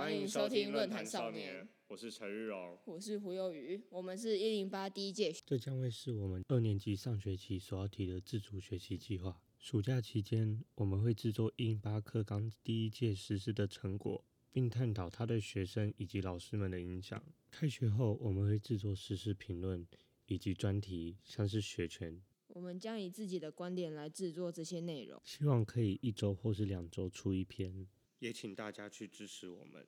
欢迎收听论坛少年，我是陈日荣，我是胡幼宇，我们是一零八第一届。这将会是我们二年级上学期所要提的自主学习计划。暑假期间，我们会制作一零八课纲第一届实施的成果，并探讨它对学生以及老师们的影响。开学后，我们会制作实时评论以及专题，像是学权。我们将以自己的观点来制作这些内容，希望可以一周或是两周出一篇。也请大家去支持我们。